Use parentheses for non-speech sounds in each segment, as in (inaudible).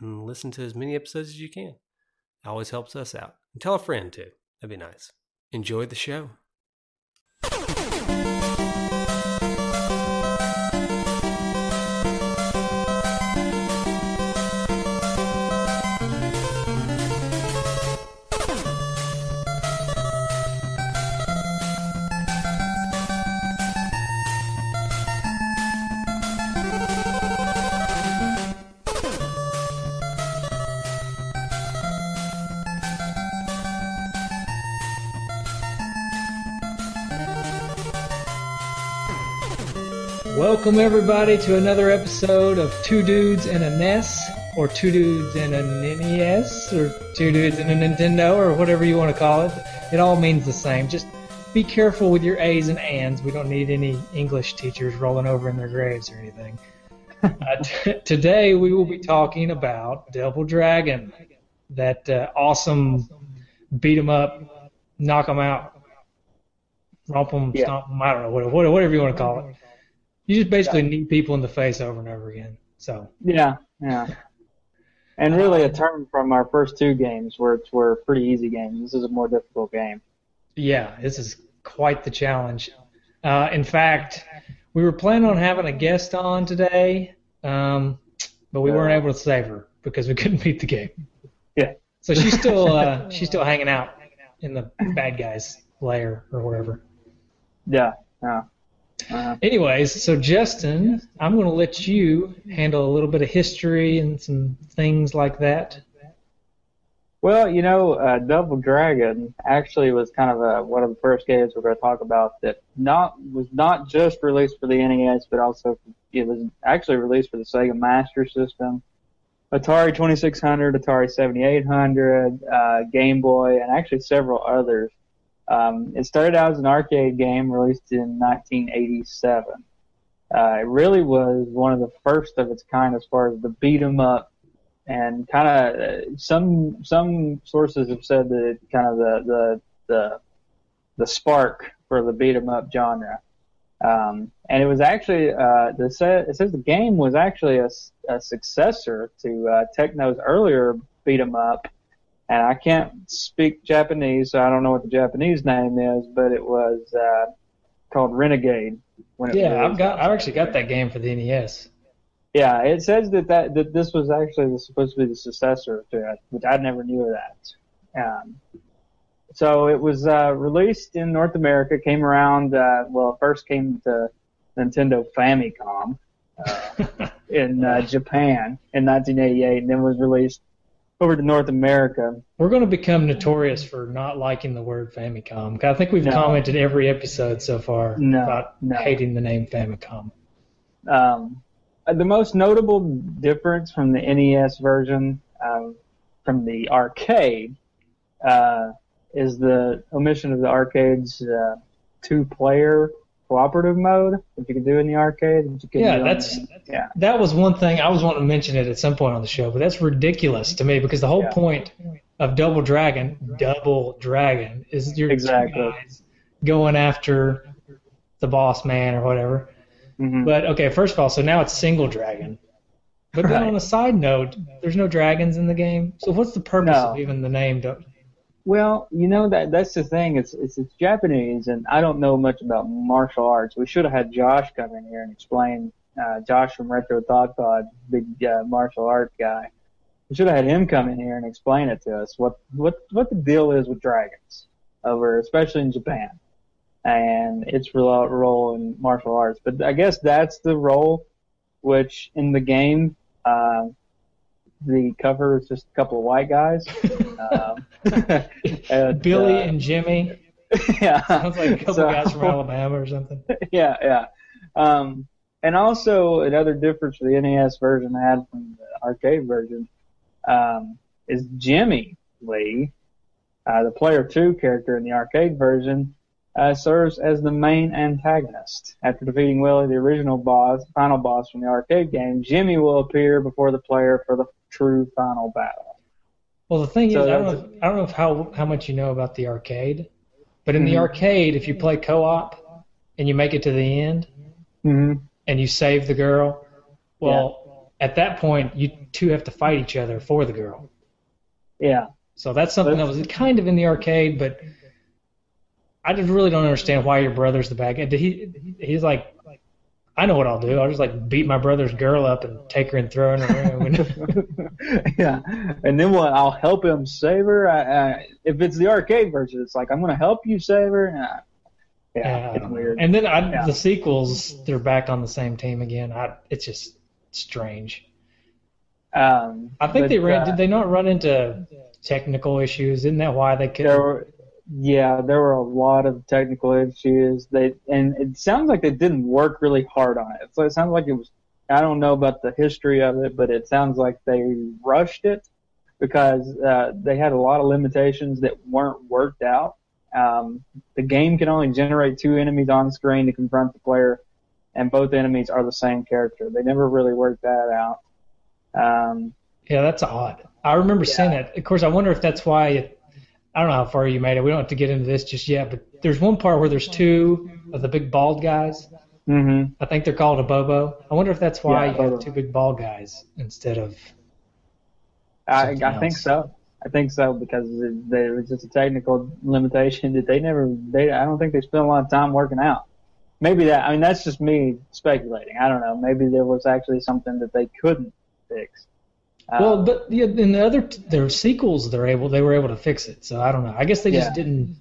and listen to as many episodes as you can. It always helps us out. And tell a friend too. That'd be nice. Enjoy the show. Welcome everybody to another episode of Two Dudes and a NES, or Two Dudes and a NES, or Two Dudes and a Nintendo, or whatever you want to call it. It all means the same. Just be careful with your A's and N's. We don't need any English teachers rolling over in their graves or anything. uh, t- today we will be talking about Double Dragon, that uh, awesome beat 'em up, knock 'em out, romp 'em, Yeah. stomp 'em, I don't know, whatever, whatever you want to call it. You just basically knee people in the face over and over again. So Yeah, yeah. And really, a turn from our first two games, which were pretty easy games. This is a more difficult game. yeah, this is quite the challenge. Uh, in fact, we were planning on having a guest on today, um, but we weren't able to save her because we (laughs) couldn't beat the game. Yeah. So she's still uh, (laughs) she's still hanging out in the bad guys lair or wherever. Yeah, yeah. Uh, Anyways, so Justin, I'm going to let you handle a little bit of history and some things like that. well, you know, uh, Double Dragon actually was kind of a, one of the first games we're going to talk about that not was not just released for the NES, but also it was actually released for the Sega Master System, Atari 2600, Atari 7800, uh, Game Boy, and actually several others. Um, it started out as an arcade game released in 1987. Uh, it really was one of the first of its kind as far as the beat 'em up, and kind of uh, some some sources have said that kind of the the the the spark for the beat 'em up genre. Um, and it was actually uh, the it says the game was actually a, a successor to uh, Technos earlier beat 'em up, and I can't speak Japanese, so I don't know what the Japanese name is, but it was uh, called Renegade. When it Yeah, I've got I've actually got that game for the NES. yeah, it says that, that that this was actually the- supposed to be the successor to it, which I never knew of that. Um, so it was uh, released in North America. Came around. Uh, well, first came to Nintendo Famicom uh, (laughs) in uh, Japan in 1988, and then was released over to North America. We're going to become notorious for not liking the word Famicom. I think we've No. commented every episode so far No, about no. hating the name Famicom. Um, the most notable difference from the NES version um, from the arcade uh, is the omission of the arcade's uh, two-player cooperative mode that you can do in the arcade. that Yeah, on that's yeah, that was one thing I was wanting to mention it at some point on the show, but that's ridiculous to me because the whole Yeah. point of Double Dragon, Double Dragon, is your two Exactly. guys going after the boss man or whatever. hmm But okay, first of all, so now it's single dragon. But then Right. on a side note, there's no dragons in the game. So what's the purpose No. of even the name? Well, you know that that's the thing. It's, it's it's Japanese, and I don't know much about martial arts. We should have had Josh come in here and explain. Uh, Josh from Retro Thought Pod, big uh, martial arts guy. we should have had him come in here and explain it to us what what what the deal is with dragons over, especially in Japan, and its role in martial arts. But I guess that's the role, which in the game. Uh, the cover is just a couple of white guys. um, (laughs) and, Billy uh, and Jimmy. (laughs) Yeah, sounds like a couple so, guys from (laughs) Alabama or something. Yeah, yeah. Um, and also another difference for the NES version I had from the arcade version um, is Jimmy Lee, uh, the player two character in the arcade version, uh, serves as the main antagonist. After defeating Willie, the original boss, final boss from the arcade game, Jimmy will appear before the player for the true final battle. Well, the thing so is, I don't, know if, I don't know if how how much you know about the arcade, but in mm-hmm. the arcade, if you play co-op and you make it to the end, mm-hmm. and you save the girl, well, yeah. at that point, you two have to fight each other for the girl. Yeah. So that's something that was kind of in the arcade, but I just really don't understand why your brother's the bad guy. Did he? He's like, I know what I'll do. I'll just like beat my brother's girl up and take her and throw her in a room. (laughs) yeah, and then what? I'll help him save her. I, I, if it's the arcade version, it's like I'm going to help you save her. Yeah, it's weird. And then I, yeah. the sequels, they're back on the same team again. I, it's just strange. Um, I think but, they ran. Uh, did they not run into technical issues? Isn't that why they could? There yeah, there were a lot of technical issues. They and it sounds like they didn't work really hard on it. So it sounds like it was. I don't know about the history of it, but it sounds like they rushed it because uh, they had a lot of limitations that weren't worked out. Um, the game can only generate two enemies on screen to confront the player, and both enemies are the same character. They never really worked that out. Um, yeah, that's odd. I remember yeah. seeing that. Of course, I wonder if that's why. It, I don't know how far you made it. We don't have to get into this just yet, but there's one part where there's two of the big bald guys. Mm-hmm. I think they're called Abobo. I wonder if that's why yeah, you have two big bald guys instead of. I, I think so. I think so because there was just a technical limitation that they never. They I don't think they spent a lot of time working out. Maybe that. I mean, that's just me speculating. I don't know. Maybe there was actually something that they couldn't fix. Well, um, but yeah, in the other their sequels, they're able they were able to fix it. So I don't know. I guess they just yeah. didn't.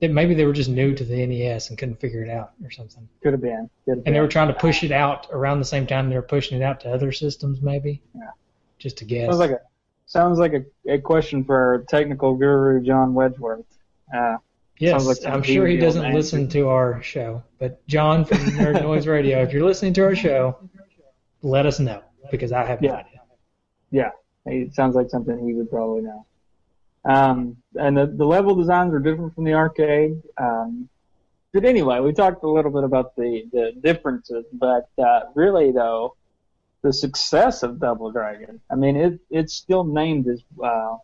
That maybe they were just new to the NES and couldn't figure it out or something. Could have been. Could have and they were trying to push it out around the same time they were pushing it out to other systems, maybe. Yeah. Just to guess. Sounds like a sounds like a, a question for our technical guru John Wedgeworth. Uh, yes, like I'm sure he doesn't listen to our show, but John from Nerd Noise Radio, if you're listening to our show, let us know because I have yeah. no idea. Yeah, it sounds like something he would probably know. Um, and the, the level designs are different from the arcade. Um, but anyway, we talked a little bit about the, the differences, but uh, really though, the success of Double Dragon, I mean, it it's still named as uh,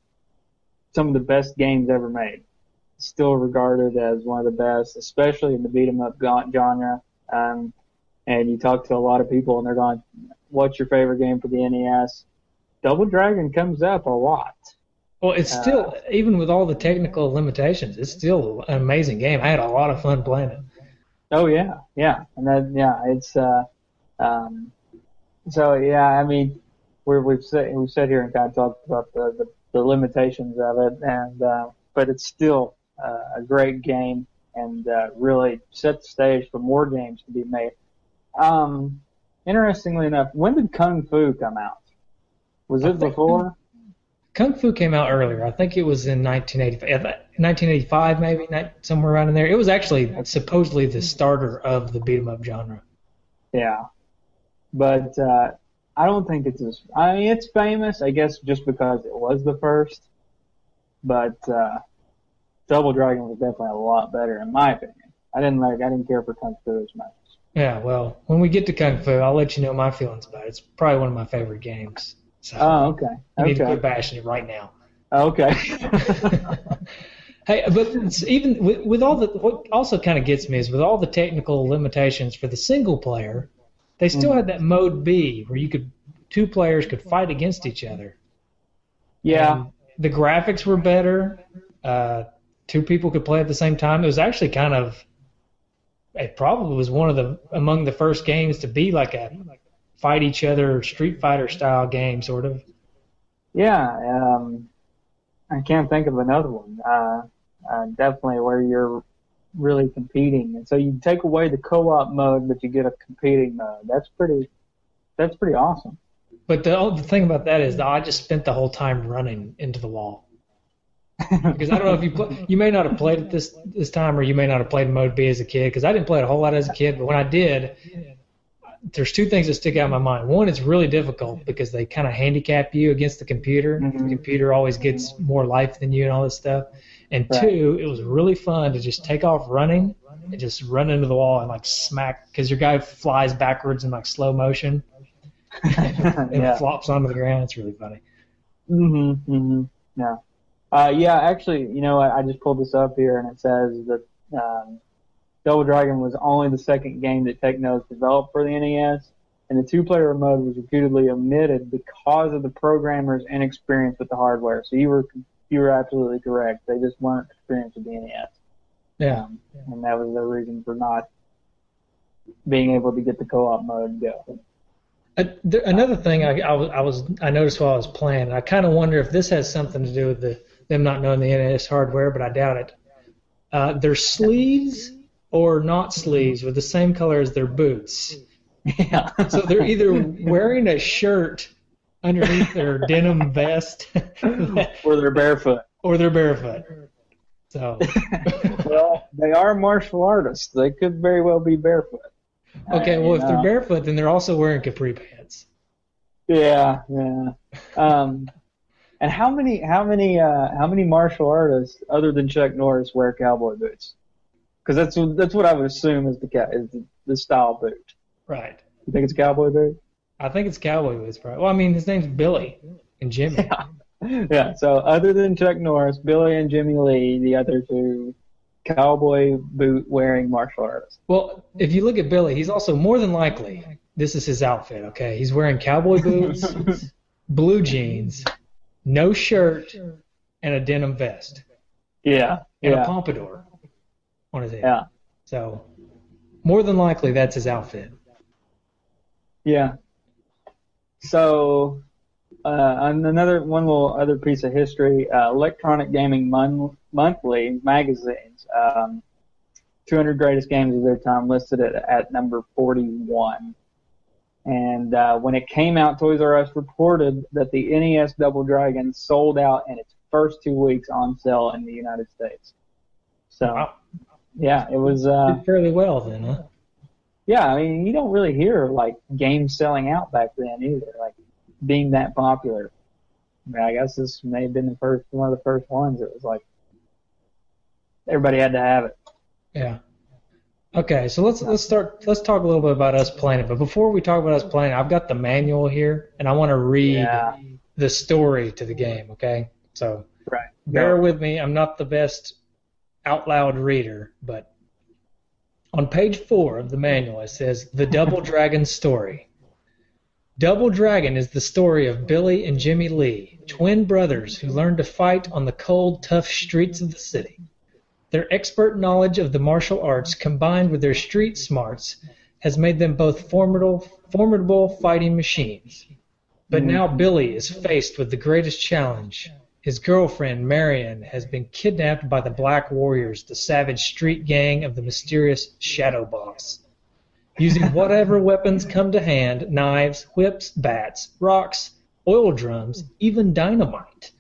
some of the best games ever made. It's still regarded as one of the best, especially in the beat 'em up genre. Um, and you talk to a lot of people, and they're going, "What's your favorite game for the NES?" Double Dragon comes up a lot. Well, it's still uh, even with all the technical limitations, it's still an amazing game. I had a lot of fun playing it. Oh yeah, yeah, and then yeah, it's uh, um, so yeah. I mean, we we've said we've sat here and kind of talked about the the, the limitations of it, and uh, but it's still uh, a great game and uh, really set the stage for more games to be made. Um, interestingly enough, when did Kung Fu come out? Was it before? Kung Fu came out earlier. I think it was in 1985, 1985 maybe, somewhere around in there. It was actually supposedly the starter of the beat 'em up genre. Yeah, but uh, I don't think it's as. I mean, it's famous, I guess, just because it was the first. But uh, Double Dragon was definitely a lot better, in my opinion. I didn't like. I didn't care for Kung Fu as much. Yeah, well, when we get to Kung Fu, I'll let you know my feelings about it. It's probably one of my favorite games. So oh, okay. You need okay. to quit bashing it right now. Okay. (laughs) hey, but even with, with all the what also kind of gets me is with all the technical limitations for the single player, they still mm. had that mode B where you could two players could fight against each other. Yeah. And the graphics were better. Uh, two people could play at the same time. It was actually kind of it probably was one of the among the first games to be like a fight each other Street Fighter style game, sort of. Yeah, um, I can't think of another one. Uh, uh, definitely where you're really competing, and so you take away the co-op mode, but you get a competing mode. That's pretty. That's pretty awesome. But the, the thing about that is that I just spent the whole time running into the wall. because I don't know if you play, you may not have played it this this time, or you may not have played Mode B as a kid. Because I didn't play it a whole lot as a kid, but when I did, there's two things that stick out in my mind. One, it's really difficult because they kind of handicap you against the computer. Mhm. The computer always gets more life than you and all this stuff. And Right. two, it was really fun to just take off running and just run into the wall and like smack because your guy flies backwards in like slow motion (laughs) and yeah. flops onto the ground. It's really funny. Mhm. Mhm. Yeah. Uh, yeah. Actually, you know, I, I just pulled this up here, and it says that um, Double Dragon was only the second game that Technos developed for the NES, and the two-player mode was repeatedly omitted because of the programmers' inexperience with the hardware. So you were you were absolutely correct. They just weren't experienced with the NES, Yeah. um, and that was the reason for not being able to get the co-op mode to go. Uh, there, another thing I, I, was, I was I noticed while I was playing, I kind of wonder if this has something to do with the them not knowing the NES hardware, but I doubt it. Uh, their sleeves or not sleeves with the same color as their boots, Yeah. (laughs) so they're either wearing a shirt underneath their (laughs) denim vest, or they're barefoot. (laughs) or they're barefoot. So well, they are martial artists. They could very well be barefoot. okay, Uh, well if they're barefoot, then they're also wearing capri pants. Yeah, yeah. Um, and how many, how many, uh, how many martial artists other than Chuck Norris wear cowboy boots? Because that's what- that's what I would assume is the ca- is the, the style boot. Right. You think it's cowboy boot? I think it's cowboy boots, probably. Well, I mean, his name's Billy and Jimmy. Yeah. yeah. So other than Chuck Norris, Billy and Jimmy Lee, the other two cowboy boot wearing martial artists. Well, if you look at Billy, he's also more than likely this is his outfit. Okay, he's wearing cowboy boots, (laughs) blue jeans, no shirt, and a denim vest, Yeah. and a pompadour on his head. Yeah. So, more than likely, that's his outfit. Yeah. So, uh, another one little other piece of history: uh, Electronic Gaming Mon- Monthly magazines, um, 200 greatest games of their time, listed it at number 41. And uh, when it came out, Toys R Us reported that the NES Double Dragon sold out in its first two weeks on sale in the United States. So, Wow. Yeah, it was. Uh, Did fairly well then, huh? yeah, I mean, you don't really hear like games selling out back then either, like being that popular. I, mean, I guess this may have been the first one of the first ones. It was like everybody had to have it. Yeah. Okay, so let's let's start. Let's talk a little bit about us playing it. But before we talk about us playing it, I've got the manual here, and I want to read Yeah. the story to the game. Okay, so Right. bear with me. I'm not the best out loud reader, but on page four of the manual it says the Double (laughs) Dragon story. Double Dragon is the story of Billy and Jimmy Lee, twin brothers who learned to fight on the cold, tough streets of the city. Their expert knowledge of the martial arts combined with their street smarts has made them both formidable, formidable fighting machines. But mm-hmm. now Billy is faced with the greatest challenge. His girlfriend, Marion, has been kidnapped by the Black Warriors, the savage street gang of the mysterious Shadow Boss. Using whatever (laughs) weapons come to hand knives, whips, bats, rocks, oil drums, even dynamite.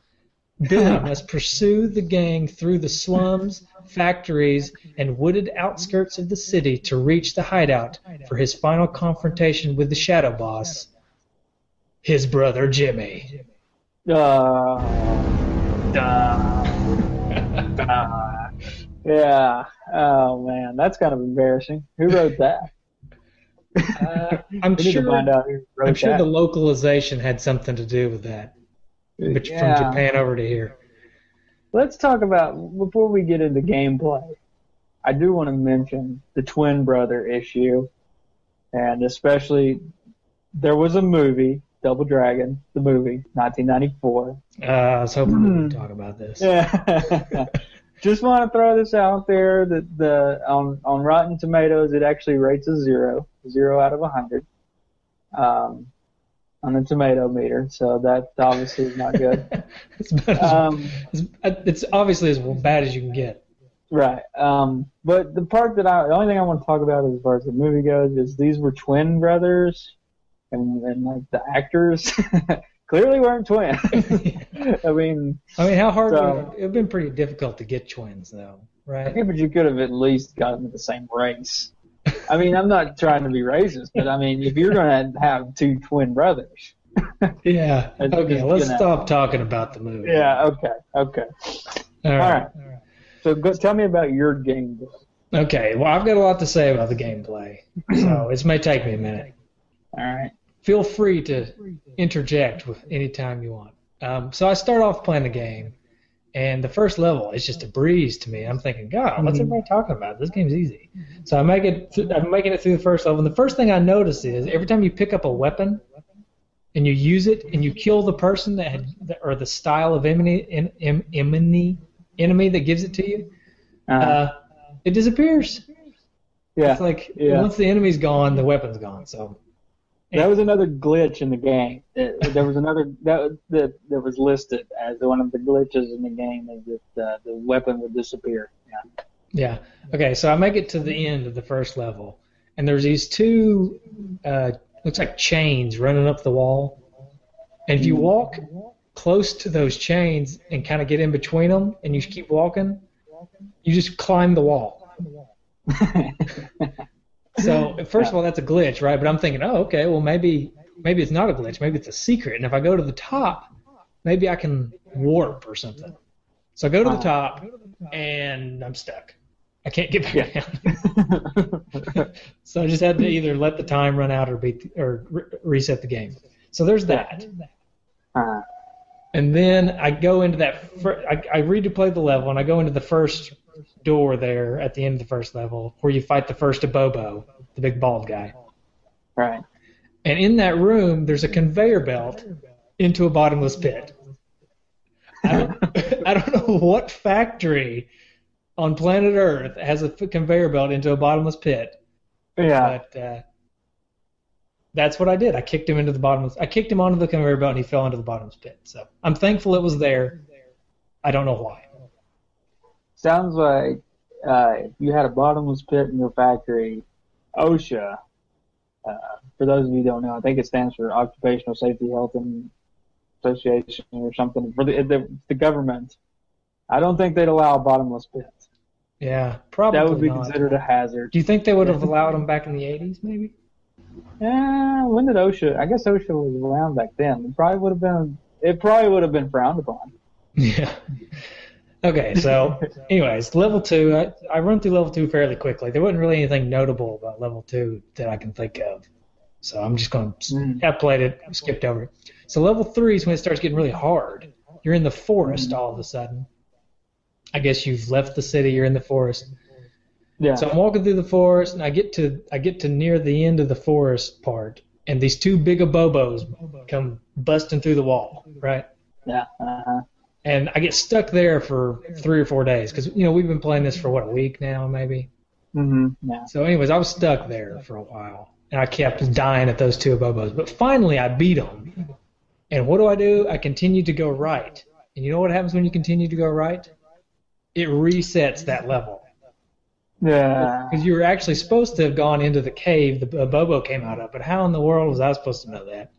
Billy (laughs) must pursue the gang through the slums, factories, and wooded outskirts of the city to reach the hideout for his final confrontation with the Shadow Boss, his brother Jimmy. Uh, duh. Uh, (laughs) yeah. Oh man, that's kind of embarrassing. Who wrote (laughs) that? Uh, I'm We need to sure. find out who wrote I'm sure that. the localization had something to do with that, but Yeah. from Japan over to here. Let's talk about before we get into gameplay. I do want to mention the twin brother issue, and especially there was a movie, Double Dragon, the movie, 1994. Uh, I was hoping we Hmm. would talk about this. Yeah. (laughs) Just want to throw this out there that the on on Rotten Tomatoes it actually rates a zero, zero out of a hundred. Um, on the tomato meter, so that obviously is not good. (laughs) it's, as- Um, it's, it's obviously as bad as you can get. right. Um, but the part that I, the only thing I want to talk about as far as the movie goes is these were twin brothers, and, and like the actors (laughs) clearly weren't twins. (laughs) I mean, I mean, how hard? So- would it have been pretty difficult to get twins, though, right? yeah, but you could have at least gotten the same race. I mean, I'm not trying to be racist, but I mean, if you're going to have two twin brothers, (laughs) Yeah. Okay, let's gonna- stop talking about the movie. yeah, okay, okay. All All right. right. So go, tell me about your game. Okay. Well, I've got a lot to say about the gameplay, so (clears throat) it may take me a minute. All right. Feel free to interject with any time you want. Um, so I start off playing the game, and the first level is just a breeze to me. I'm thinking, God, what's Mhm. everybody talking about? This game's easy. So I make it. Th- I'm making it through the first level, and the first thing I notice is every time you pick up a weapon and you use it and you kill the person that had or the style of enemy en, em, enemy enemy that gives it to you, Uh, uh, it disappears. yeah. It's like yeah. once the enemy's gone, the weapon's gone. So That was another glitch in the game. There was another that that that was listed as one of the glitches in the game is that uh, the weapon would disappear. Yeah. Yeah. Okay, so I make it to the end of the first level, and there's these two, uh, looks like chains running up the wall. And if you walk close to those chains and kind of get in between them, and you keep walking, you just climb the wall. (laughs) So first of all, that's a glitch, right? But I'm thinking, oh, okay, well maybe maybe it's not a glitch, maybe it's a secret. And if I go to the top, maybe I can warp or something. So I go to the top, and I'm stuck. I can't get back Yeah. down. (laughs) so I just had to either let the time run out or beat or re- reset the game. So there's that. Uh, And then I go into that. Fir- I, I read to play the level, and I go into the first door there at the end of the first level, where you fight the first Abobo, the big bald guy. right. And in that room, there's a conveyor belt into a bottomless pit. I don't, (laughs) I don't know what factory on planet Earth has a conveyor belt into a bottomless pit, Yeah. but uh, that's what I did. I kicked him into the bottomless. I kicked him onto the conveyor belt, and he fell into the bottomless pit. So I'm thankful it was there. I don't know why. Sounds like uh, you had a bottomless pit in your factory, OSHA. Uh, for those of you who don't know, I think it stands for Occupational Safety Health and Association or something. For the the, the government, I don't think they'd allow a bottomless pit. Yeah, probably That would be not. considered a hazard. Do you think they would have allowed them back in the 80s, maybe? Yeah, when did OSHA? I guess OSHA was around back then. It probably would have been. It probably would have been frowned upon. Yeah. Okay, so (laughs) anyways, level two, I, I run through level two fairly quickly. There wasn't really anything notable about level two that I can think of. So I'm just going to, Mm. Played it, skipped over it. So level three is when it starts getting really hard. You're in the forest all of a sudden. I guess you've left the city, you're in the forest. Yeah. So I'm walking through the forest, and I get to I get to near the end of the forest part, and these two big abobos come busting through the wall, right? yeah. Uh-huh. and I get stuck there for three or four days because you know we've been playing this for what a week now maybe. Mm-hmm. Yeah. So, anyways, I was stuck there for a while, and I kept dying at those two abobos. But finally, I beat them. And what do I do? I continue to go right. And you know what happens when you continue to go right? It resets that level Yeah. because you were actually supposed to have gone into the cave the abobo came out of. But how in the world was I supposed to know that?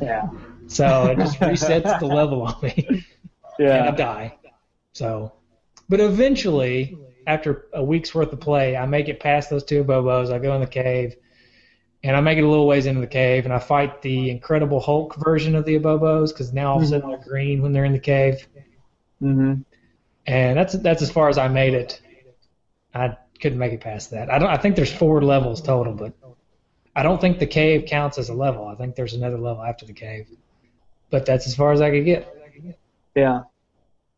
Yeah. (laughs) So it just resets the level on me. (laughs) Yeah. And I die. So, but eventually, after a week's worth of play, I make it past those two bobos. I go in the cave, and I make it a little ways into the cave, and I fight the Incredible Hulk version of the abobos because now all of a sudden they're green when they're in the cave, Mm-hmm. and that's that's as far as I made it. I couldn't make it past that. I don't. I think there's four levels total, but I don't think the cave counts as a level. I think there's another level after the cave, but that's as far as I could get. Yeah.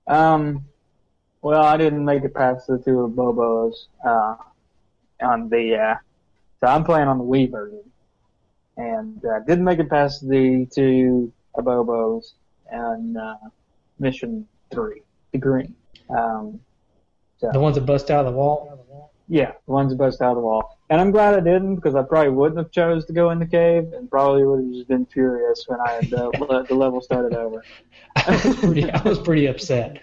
Um. Well, I didn't make it past the two Abobos. Uh, on the uh, so I'm playing on the Wii version, and uh, didn't make it past the two Bobos and uh, mission three, the green. Um. So The ones that bust out of the wall. Yeah, the ones that bust out of the wall. And I'm glad I didn't because I probably wouldn't have chose to go in the cave and probably would have just been furious when I had the, (laughs) the level started over. (laughs) I was pretty, I was pretty upset.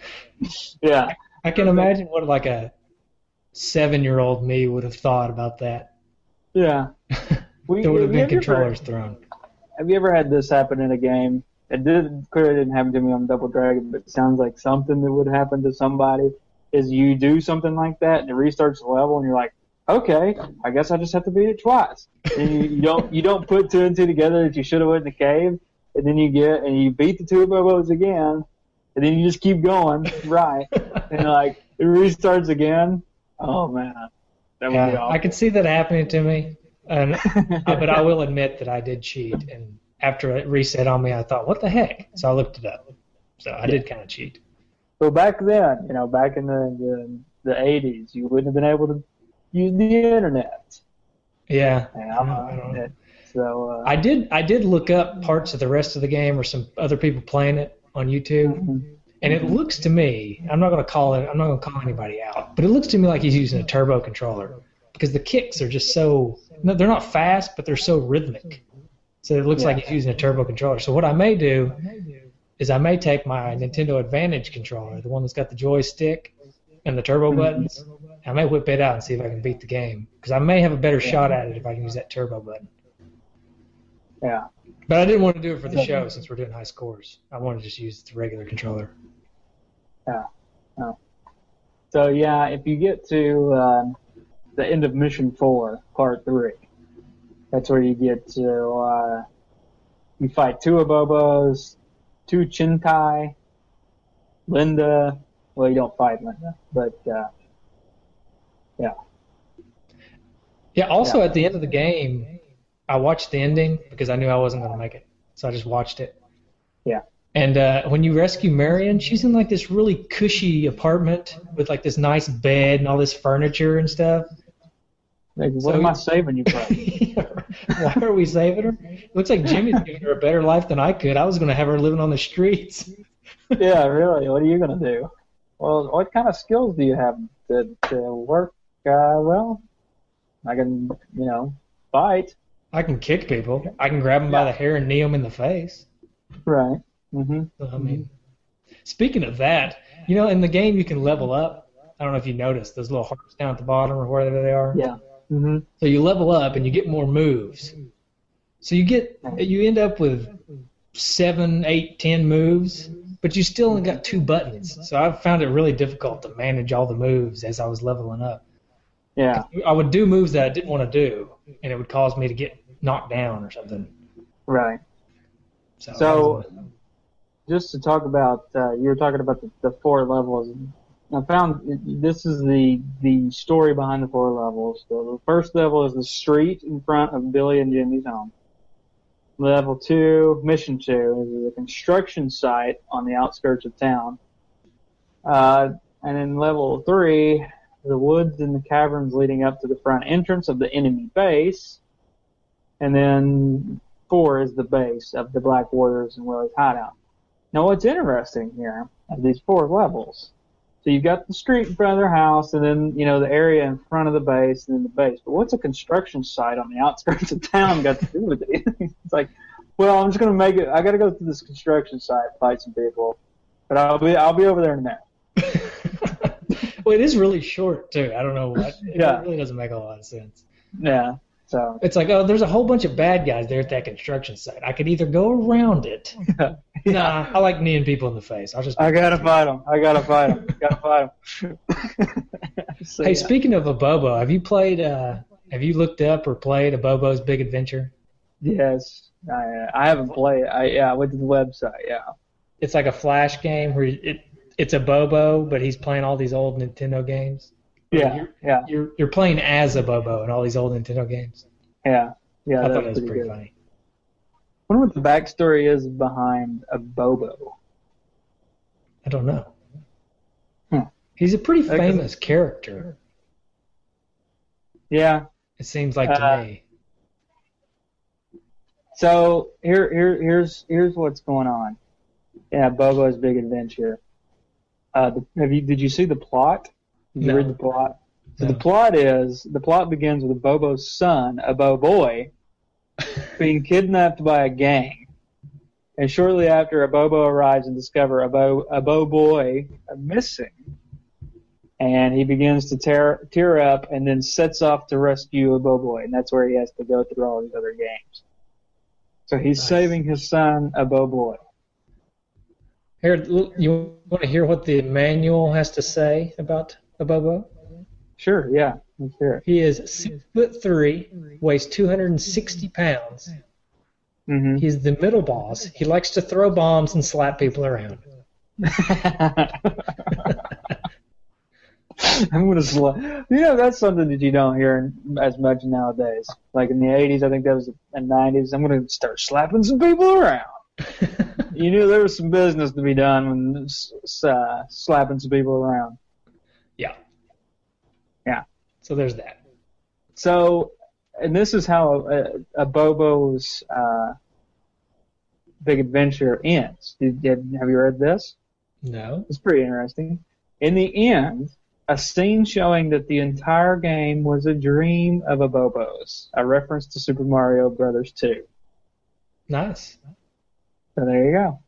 Yeah, I can imagine what like a seven-year-old me would have thought about that. yeah. We, (laughs) There would have have been you ever- controllers thrown. Have you ever had this happen in a game? It did clearly didn't happen to me on Double Dragon, but it sounds like something that would happen to somebody. Is you do something like that and it restarts the level, and you're like, okay, I guess I just have to beat it twice. And you, you don't you don't put two and two together that you should have went in the cave, and then you get and you beat the two Bobos again, and then you just keep going (laughs) right, and like it restarts again. Oh man, that would be Yeah, awful. I could see that happening to me, and (laughs) uh, but I will admit that I did cheat. And after it reset on me, I thought, "What the heck?" So I looked it up. So I did kind of cheat. Well, back then, you know, back in the, the the 80s, you wouldn't have been able to use the internet. Yeah, And I I. So, uh, I did. I did look up parts of the rest of the game or some other people playing it on YouTube, and it looks to me. I'm not going to call it. I'm not going to call anybody out, but it looks to me like he's using a turbo controller because the kicks are just so. No, they're not fast, but they're so rhythmic. So it looks like he's using a turbo controller. So what I may do is I may take my Nintendo Advantage controller, the one that's got the joystick and the turbo buttons. and I may whip it out and see if I can beat the game because I may have a better shot at it if I can use that turbo button. yeah. But I didn't want to do it for the show since we're doing high scores. I wanted to just use the regular controller. Yeah. So, yeah, if you get to um, the end of Mission 4, Part 3, that's where you get to, uh, you fight two Abobos, two Chinkai, Linda. Well, you don't fight Linda, but, uh, yeah. Yeah. Also, Yeah. at the end of the game, I watched the ending because I knew I wasn't going to make it, so I just watched it. Yeah. And uh, when you rescue Marion, she's in like this really cushy apartment with like this nice bed and all this furniture and stuff. Like, what So am I saving you from? (laughs) Why are we saving her? Looks like Jimmy's giving her a better life than I could. I was going to have her living on the streets. (laughs) yeah, really. What are you gonna do? Well, what kind of skills do you have to, to work? Uh, well, I can, you know, fight. I can kick people. I can grab them by the hair and knee them in the face. Right. Mm-hmm. So, I mean, speaking of that, you know, in the game you can level up. I don't know if you noticed those little hearts down at the bottom or wherever they are. Yeah. Hmm So you level up and you get more moves. So you get you end up with seven, eight, ten moves, but you still only got two buttons. So I found it really difficult to manage all the moves as I was leveling up. Yeah. I would do moves that I didn't want to do, and it would cause me to get knocked down or something. Right. So, So- Just to talk about, uh, you were talking about the, the four levels. I found this is the the story behind the four levels. So the first level is the street in front of Billy and Jimmy's home. Level two, mission two, is a construction site on the outskirts of town. Uh, and then level three, the woods and the caverns leading up to the front entrance of the enemy base. And then four is the base of the Black Warriors and Willie's hideout. Now, what's interesting here are these four levels. So you've got the street in front of their house, and then you know the area in front of the base, and then the base. But what's a construction site on the outskirts of town got to do with it? (laughs) it's like, well, I'm just gonna make it. I got to go to this construction site, fight some people, but I'll be I'll be over there in a minute. (laughs) well, it is really short too. I don't know what. It Yeah. really doesn't make a lot of sense. Yeah. So It's like, oh, there's a whole bunch of bad guys there at that construction site. I could either go around it. (laughs) Nah, I like kneeing people in the face. I'll just. I gotta fight them. I gotta fight them. gotta fight them. (laughs) so, hey, yeah. speaking of Abobo, have you played? Uh, have you looked up or played Abobo's Big Adventure? Yes, I, I haven't played. I yeah, I went to the website. Yeah. It's like a flash game where it it's Abobo, but he's playing all these old Nintendo games. Yeah, You're, yeah, you're you're playing as Abobo in all these old Nintendo games. yeah, yeah. I thought that was pretty pretty funny. I wonder what the backstory is behind Abobo. I don't know. Hmm. He's a pretty That- famous character. Yeah. It seems like to Uh, me. So here, here, here's here's what's going on. Yeah, Bobo's Big Adventure. Uh, the, have you did you see the plot? Did you No. read the plot? So the plot is the plot begins with Abobo's son, a Bo boy, (laughs) being kidnapped by a gang. And shortly after, Abobo arrives and discovers a Bo a missing. And he begins to tear tear up and then sets off to rescue a Bo boy, and that's where he has to go through all these other games. So he's Nice. saving his son, a Bo boy. Here, you want to hear what the manual has to say about Abobo? Sure, yeah, it. He is six foot three, weighs 260 pounds. hmm He's the middle boss. He likes to throw bombs and slap people around. (laughs) I'm gonna slap. You know, that's something that you don't hear as much nowadays. Like in the '80s, I think that was the '90s. I'm gonna start slapping some people around. (laughs) You knew there was some business to be done when uh, slapping some people around. So there's that. So, and this is how a, Abobo's uh, big adventure ends. Did, did, have you read this? No. It's pretty interesting. In the end, a scene showing that the entire game was a dream of Abobo's, a reference to Super Mario Brothers 2. Nice. So there you go.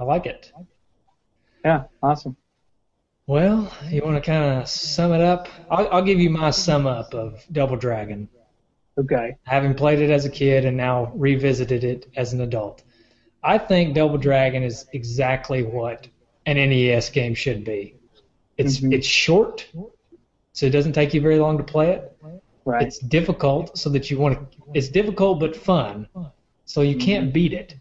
I like it. Yeah, awesome. Well, you want to kind of sum it up? I'll, I'll give you my sum up of Double Dragon. Okay. having played it as a kid and now revisited it as an adult. I think Double Dragon is exactly what an NES game should be. It's Mhm. it's short, so it doesn't take you very long to play it. Right. It's difficult, so that you want to. It's difficult but fun, so you can't beat it.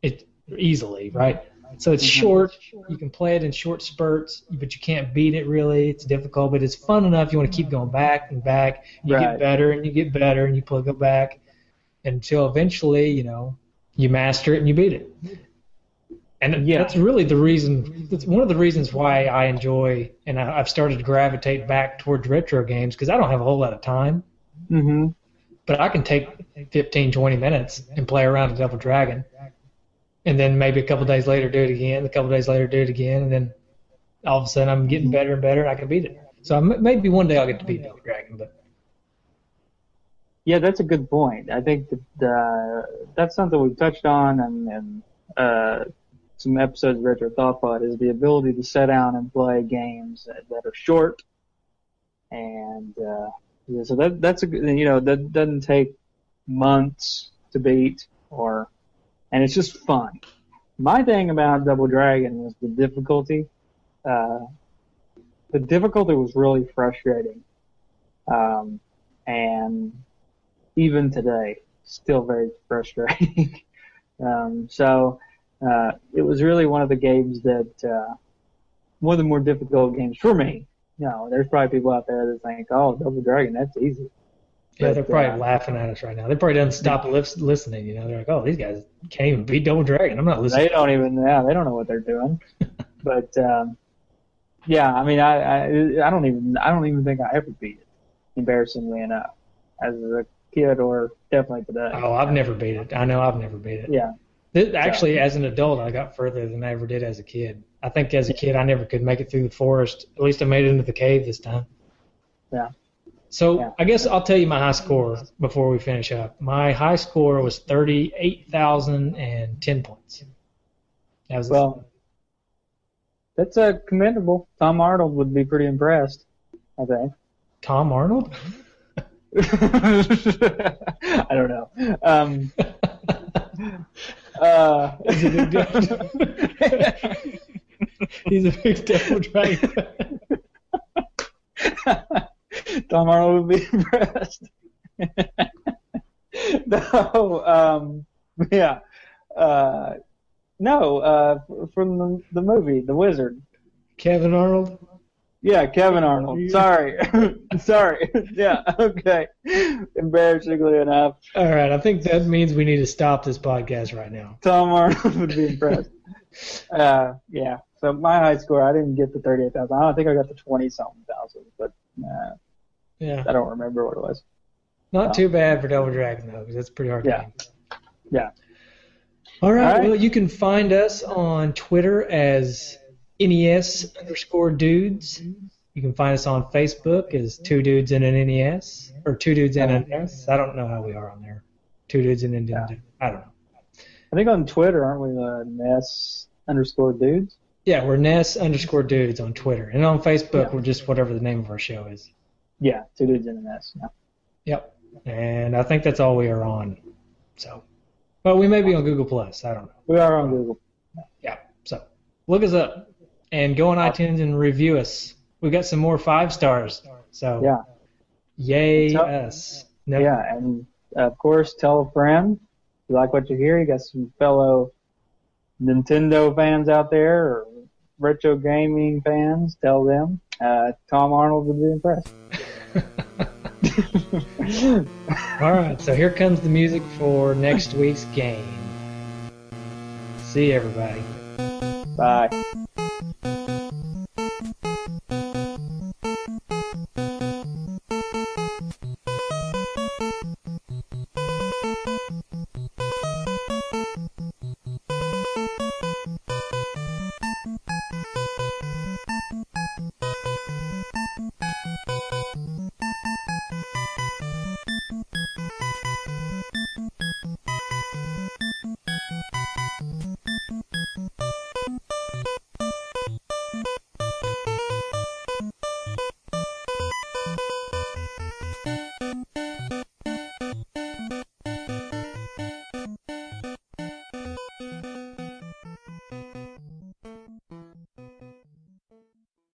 It easily, right? So it's Mhm. short. You can play it in short spurts, but you can't beat it really. It's difficult, but it's fun enough. You want to keep going back and back. You Right. get better and you get better, and you play go back until eventually, you know, you master it and you beat it. And Yeah. that's really the reason. That's one of the reasons why I enjoy and I, I've started to gravitate back towards retro games because I don't have a whole lot of time, hmm but I can take 15, 20 minutes and play around a Devil Dragon, and then maybe a couple days later do it again. A couple days later do it again, and then all of a sudden I'm getting better and better, and I can beat it. So maybe one day I'll get to beat Double Dragon, but Yeah, that's a good point. I think that uh, that's something we've touched on and, and uh, some episodes of Retro Thought Pod is the ability to sit down and play games that, that are short. And uh, yeah, so that that's a you know that doesn't take months to beat or and it's just fun. My thing about Double Dragon was the difficulty. Uh, the difficulty was really frustrating. Um, and even today, still very frustrating. (laughs) um, so uh, it was really one of the games that uh, one of the more difficult games for me. You know, there's probably people out there that think, "Oh, Double Dragon, that's easy." Yeah, they're probably laughing at us right now. They probably doesn't stop lis- listening. You know, they're like, "Oh, these guys can't even beat Double Dragon." I'm not listening. They don't even, yeah, they don't know what they're doing. (laughs) but um, yeah, I mean, I, I, I don't even, I don't even think I ever beat it. Embarrassingly enough, as a kid or definitely today. Oh, I've never beat it. I know I've never beat it. Yeah. Th- Actually, as an adult, I got further than I ever did as a kid. I think as a kid, I never could make it through the forest. At least I made it into the cave this time. Yeah. So Yeah. I guess I'll tell you my high score before we finish up. My high score was thirty-eight thousand and ten points. That was Well, that's uh, commendable. Tom Arnold would be pretty impressed, I think. Tom Arnold. (laughs) I don't know. Um, uh, He's a big devil. (laughs) He's a big devil dragon. (laughs) Tom Arnold would be (laughs) impressed. (laughs) no, um, yeah. Uh, no, uh, from the, the movie, The Wizard. Kevin Arnold. Yeah, Kevin Arnold. Sorry. (laughs) Sorry. Yeah, okay. Embarrassingly enough, All right, I think that means we need to stop this podcast right now. Tom Arnold would be impressed. uh, yeah. So my high score, I didn't get the 38,000. I don't think I got the 20 something thousand, but uh, Yeah, I don't remember what it was. not too bad for Double Dragon though, because that's a pretty hard. Yeah. game. Yeah. All right. All right. Well, you can find us on Twitter as NES underscore dudes. You can find us on Facebook as Two Dudes in an NES or Two Dudes in an NES. I don't know how we are on there. Two Dudes in an Nintendo. I don't know. I think on Twitter, aren't we uh, Ness underscore dudes? Yeah, we're Ness underscore Dudes on Twitter, and on Facebook Yeah. we're just whatever the name of our show is. Yeah, two dudes in a NES. Yeah. Yep. And I think that's all we are on. So, but we may be on Google Plus. I don't know. We are on Google. Yeah. So look us up and go on iTunes and review us. We got some more five stars. So Yeah. yay So- us. No, Yeah, and of course, tell a friend. If you like what you hear, you got some fellow Nintendo fans out there or retro gaming fans. Tell them. Uh, Tom Arnold would be impressed. (laughs) All right. So here comes the music for next week's game. See you, everybody. Bye.